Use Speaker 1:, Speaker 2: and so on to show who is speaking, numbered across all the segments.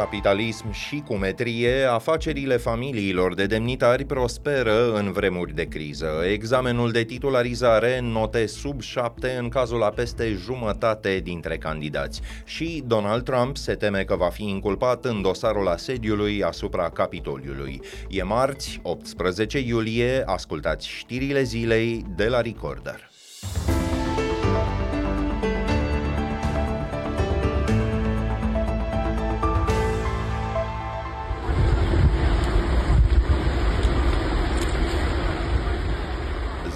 Speaker 1: capitalism și cu metrie, afacerile familiilor de demnitari prosperă în vremuri de criză. Examenul de titularizare note sub 7 în cazul a peste jumătate dintre candidați. Și Donald Trump se teme că va fi inculpat în dosarul asediului asupra Capitoliului. E marți, 18 iulie, ascultați știrile zilei de la Recorder.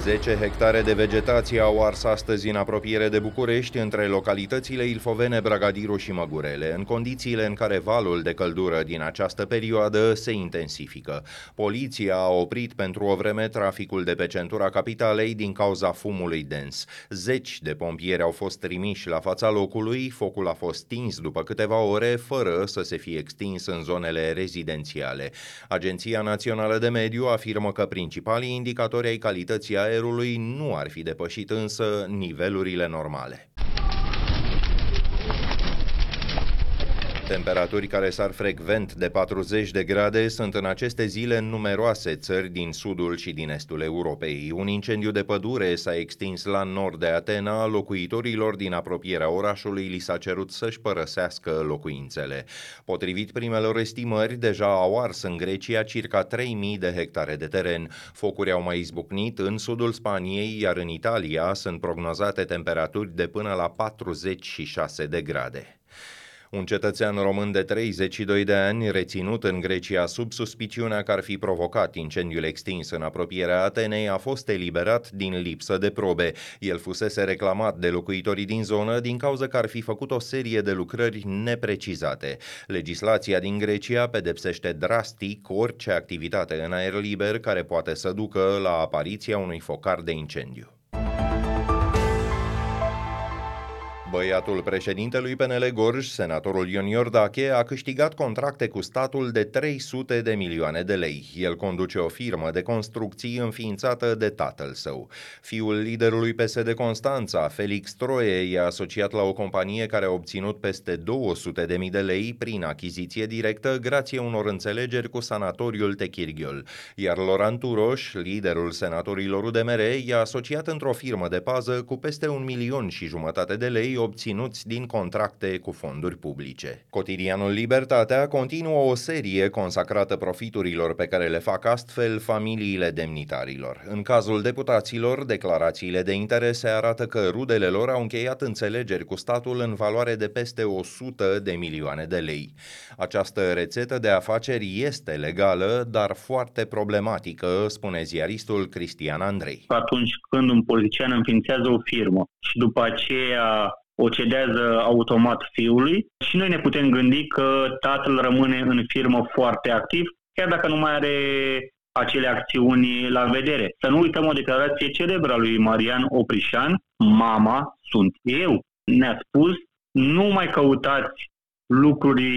Speaker 1: 10 hectare de vegetație au ars astăzi în apropiere de București, între localitățile Ilfovene, Bragadiru și Măgurele, în condițiile în care valul de căldură din această perioadă se intensifică. Poliția a oprit pentru o vreme traficul de pe centura capitalei din cauza fumului dens. Zeci de pompieri au fost trimiși la fața locului, focul a fost stins după câteva ore, fără să se fie extins în zonele rezidențiale. Agenția Națională de Mediu afirmă că principalii indicatori ai calității aer aerului nu ar fi depășit însă nivelurile normale. Temperaturi care sar frecvent de 40 de grade sunt în aceste zile în numeroase țări din sudul și din estul Europei. Un incendiu de pădure s-a extins la nord de Atena, locuitorilor din apropierea orașului li s-a cerut să-și părăsească locuințele. Potrivit primelor estimări, deja au ars în Grecia circa 3000 de hectare de teren. Focuri au mai izbucnit în sudul Spaniei, iar în Italia sunt prognozate temperaturi de până la 46 de grade. Un cetățean român de 32 de ani, reținut în Grecia sub suspiciunea că ar fi provocat incendiul extins în apropierea Atenei, a fost eliberat din lipsă de probe. El fusese reclamat de locuitorii din zonă din cauza că ar fi făcut o serie de lucrări neprecizate. Legislația din Grecia pedepsește drastic orice activitate în aer liber care poate să ducă la apariția unui focar de incendiu. Băiatul președintelui PNL Gorj, senatorul Ion Iordache, a câștigat contracte cu statul de 300 de milioane de lei. El conduce o firmă de construcții înființată de tatăl său. Fiul liderului PSD Constanța, Felix Troie, e asociat la o companie care a obținut peste 200 de mii de lei prin achiziție directă grație unor înțelegeri cu sanatoriul Techirghiol. Iar Loran Turoș, liderul senatorilor UDMR, e asociat într-o firmă de pază cu peste un milion și jumătate de lei obținuți din contracte cu fonduri publice. Cotidianul Libertatea continuă o serie consacrată profiturilor pe care le fac astfel familiile demnitarilor. În cazul deputaților, declarațiile de interese arată că rudele lor au încheiat înțelegeri cu statul în valoare de peste 100 de milioane de lei. Această rețetă de afaceri este legală, dar foarte problematică, spune ziaristul Cristian Andrei.
Speaker 2: Atunci când un politician înființează o firmă și după aceea o cedează automat fiului și noi ne putem gândi că tatăl rămâne în firmă foarte activ, chiar dacă nu mai are acele acțiuni la vedere. Să nu uităm o declarație celebră a lui Marian Oprișan, mama sunt eu. Ne-a spus, nu mai căutați lucruri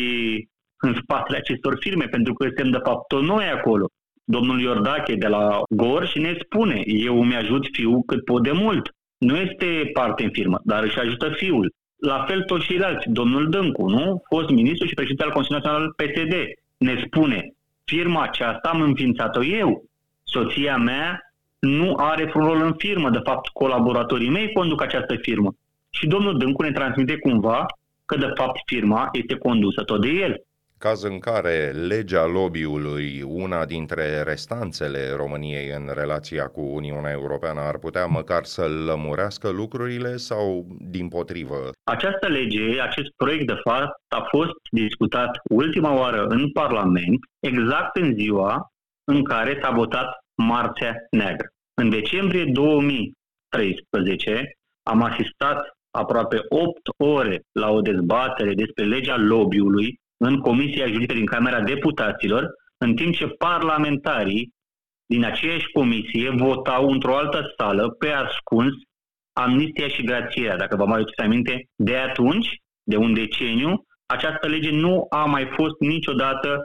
Speaker 2: în spatele acestor firme, pentru că suntem de fapt tot noi acolo. Domnul Iordache de la Gor și ne spune, eu mi-ajut fiul cât pot de mult nu este parte în firmă, dar își ajută fiul. La fel toți ceilalți, domnul Dâncu, nu? Fost ministru și președinte al Consiliului Național PSD, ne spune, firma aceasta am înființat-o eu. Soția mea nu are vreun rol în firmă, de fapt colaboratorii mei conduc această firmă. Și domnul Dâncu ne transmite cumva că de fapt firma este condusă tot de el
Speaker 1: caz în care legea lobby-ului, una dintre restanțele României în relația cu Uniunea Europeană, ar putea măcar să lămurească lucrurile sau din potrivă?
Speaker 2: Această lege, acest proiect de fapt, a fost discutat ultima oară în Parlament, exact în ziua în care s-a votat Marțea Neagră. În decembrie 2013 am asistat aproape 8 ore la o dezbatere despre legea lobby-ului în Comisia Juridică din Camera Deputaților, în timp ce parlamentarii din aceeași comisie votau într-o altă sală, pe ascuns, amnistia și grațierea, dacă vă mai aduceți aminte, de atunci, de un deceniu, această lege nu a mai fost niciodată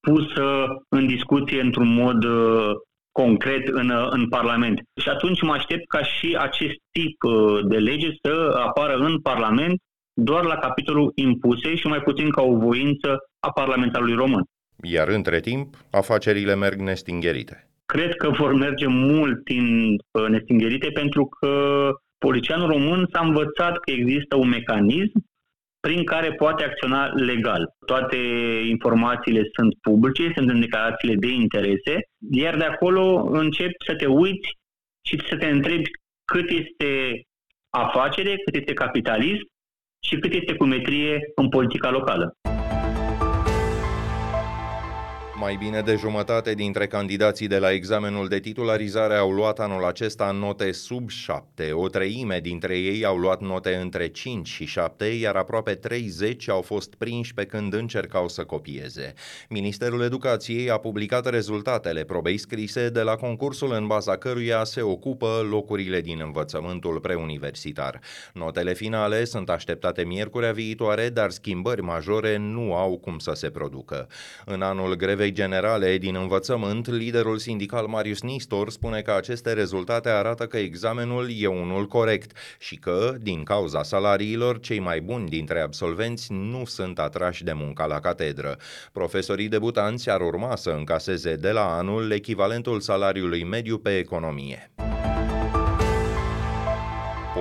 Speaker 2: pusă în discuție într-un mod uh, concret în, uh, în Parlament. Și atunci mă aștept ca și acest tip uh, de lege să apară în Parlament doar la capitolul impuse și mai puțin ca o voință a parlamentarului român.
Speaker 1: Iar între timp, afacerile merg nestingherite.
Speaker 2: Cred că vor merge mult în nestingherite pentru că polițianul român s-a învățat că există un mecanism prin care poate acționa legal. Toate informațiile sunt publice, sunt în declarațiile de interese, iar de acolo începi să te uiți și să te întrebi cât este afacere, cât este capitalism și cât este cumetrie în politica locală.
Speaker 1: Mai bine de jumătate dintre candidații de la examenul de titularizare au luat anul acesta note sub 7. O treime dintre ei au luat note între 5 și 7, iar aproape 30 au fost prinși pe când încercau să copieze. Ministerul Educației a publicat rezultatele probei scrise de la concursul în baza căruia se ocupă locurile din învățământul preuniversitar. Notele finale sunt așteptate miercurea viitoare, dar schimbări majore nu au cum să se producă. În anul grevei Directivei Generale din Învățământ, liderul sindical Marius Nistor spune că aceste rezultate arată că examenul e unul corect și că, din cauza salariilor, cei mai buni dintre absolvenți nu sunt atrași de munca la catedră. Profesorii debutanți ar urma să încaseze de la anul echivalentul salariului mediu pe economie.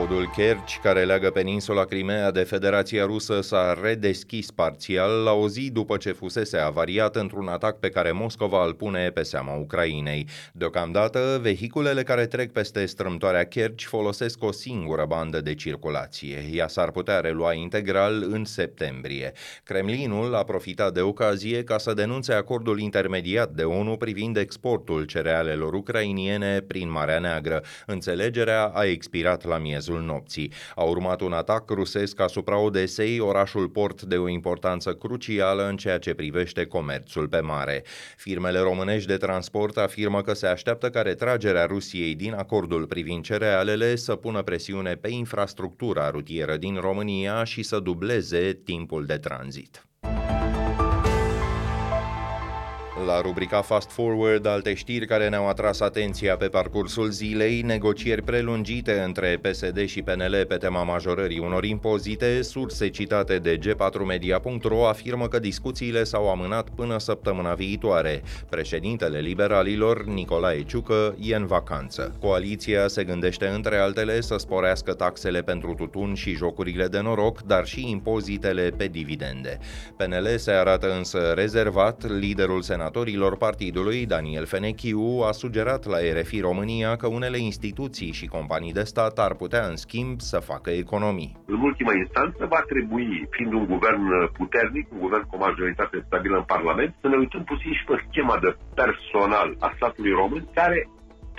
Speaker 1: Podul Kerch, care leagă peninsula Crimea de Federația Rusă, s-a redeschis parțial la o zi după ce fusese avariat într-un atac pe care Moscova îl pune pe seama Ucrainei. Deocamdată, vehiculele care trec peste strâmtoarea Kerch folosesc o singură bandă de circulație. Ea s-ar putea relua integral în septembrie. Kremlinul a profitat de ocazie ca să denunțe acordul intermediat de ONU privind exportul cerealelor ucrainiene prin Marea Neagră. Înțelegerea a expirat la miez miezul nopții. A urmat un atac rusesc asupra Odesei, orașul port de o importanță crucială în ceea ce privește comerțul pe mare. Firmele românești de transport afirmă că se așteaptă ca retragerea Rusiei din acordul privind cerealele să pună presiune pe infrastructura rutieră din România și să dubleze timpul de tranzit. La rubrica Fast Forward, alte știri care ne-au atras atenția pe parcursul zilei, negocieri prelungite între PSD și PNL pe tema majorării unor impozite, surse citate de g4media.ro afirmă că discuțiile s-au amânat până săptămâna viitoare. Președintele liberalilor, Nicolae Ciucă, e în vacanță. Coaliția se gândește între altele să sporească taxele pentru tutun și jocurile de noroc, dar și impozitele pe dividende. PNL se arată însă rezervat, liderul senat senatorilor partidului, Daniel Fenechiu, a sugerat la RFI România că unele instituții și companii de stat ar putea, în schimb, să facă economii.
Speaker 3: În ultima instanță, va trebui, fiind un guvern puternic, un guvern cu o majoritate stabilă în Parlament, să ne uităm puțin și pe schema de personal a statului român, care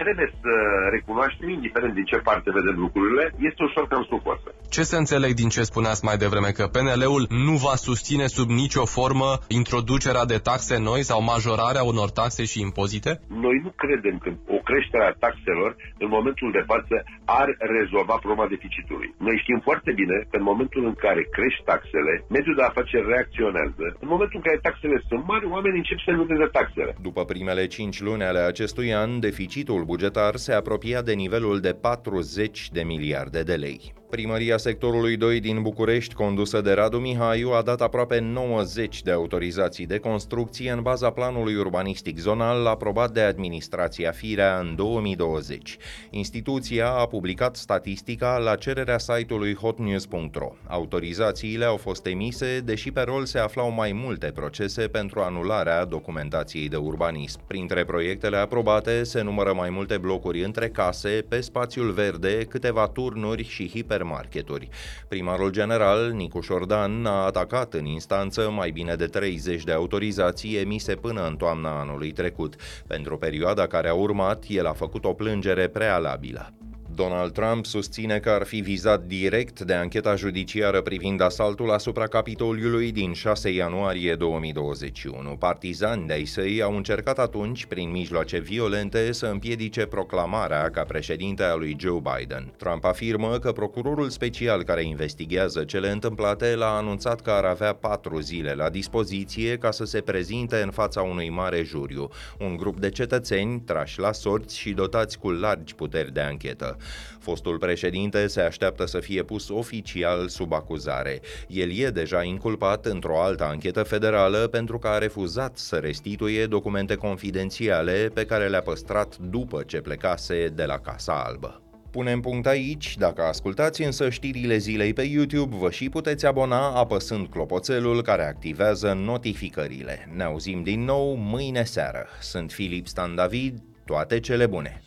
Speaker 3: trebuie să recunoaștem, indiferent din ce parte vedem lucrurile, este ușor cam sucoasă.
Speaker 4: Ce se înțeleg din ce spuneați mai devreme? Că PNL-ul nu va susține sub nicio formă introducerea de taxe noi sau majorarea unor taxe și impozite?
Speaker 3: Noi nu credem că o creștere a taxelor în momentul de față ar rezolva problema deficitului. Noi știm foarte bine că în momentul în care crești taxele, mediul de afaceri reacționează. În momentul în care taxele sunt mari, oamenii încep să de taxele.
Speaker 1: După primele 5 luni ale acestui an, deficitul bugetar se apropia de nivelul de 40 de miliarde de lei. Primăria sectorului 2 din București, condusă de Radu Mihaiu, a dat aproape 90 de autorizații de construcție în baza planului urbanistic zonal aprobat de administrația Firea în 2020. Instituția a publicat statistica la cererea site-ului hotnews.ro. Autorizațiile au fost emise, deși pe rol se aflau mai multe procese pentru anularea documentației de urbanism. Printre proiectele aprobate se numără mai multe blocuri între case, pe spațiul verde, câteva turnuri și hiper supermarketuri. Primarul general, Nicu Șordan, a atacat în instanță mai bine de 30 de autorizații emise până în toamna anului trecut. Pentru perioada care a urmat, el a făcut o plângere prealabilă. Donald Trump susține că ar fi vizat direct de ancheta judiciară privind asaltul asupra Capitoliului din 6 ianuarie 2021. Partizani de-ai săi au încercat atunci, prin mijloace violente, să împiedice proclamarea ca președinte a lui Joe Biden. Trump afirmă că procurorul special care investigează cele întâmplate l-a anunțat că ar avea patru zile la dispoziție ca să se prezinte în fața unui mare juriu, un grup de cetățeni trași la sorți și dotați cu largi puteri de anchetă. Fostul președinte se așteaptă să fie pus oficial sub acuzare. El e deja inculpat într-o altă anchetă federală pentru că a refuzat să restituie documente confidențiale pe care le-a păstrat după ce plecase de la Casa Albă. Punem punct aici, dacă ascultați însă știrile zilei pe YouTube, vă și puteți abona apăsând clopoțelul care activează notificările. Ne auzim din nou mâine seară. Sunt Filip Stan David, toate cele bune!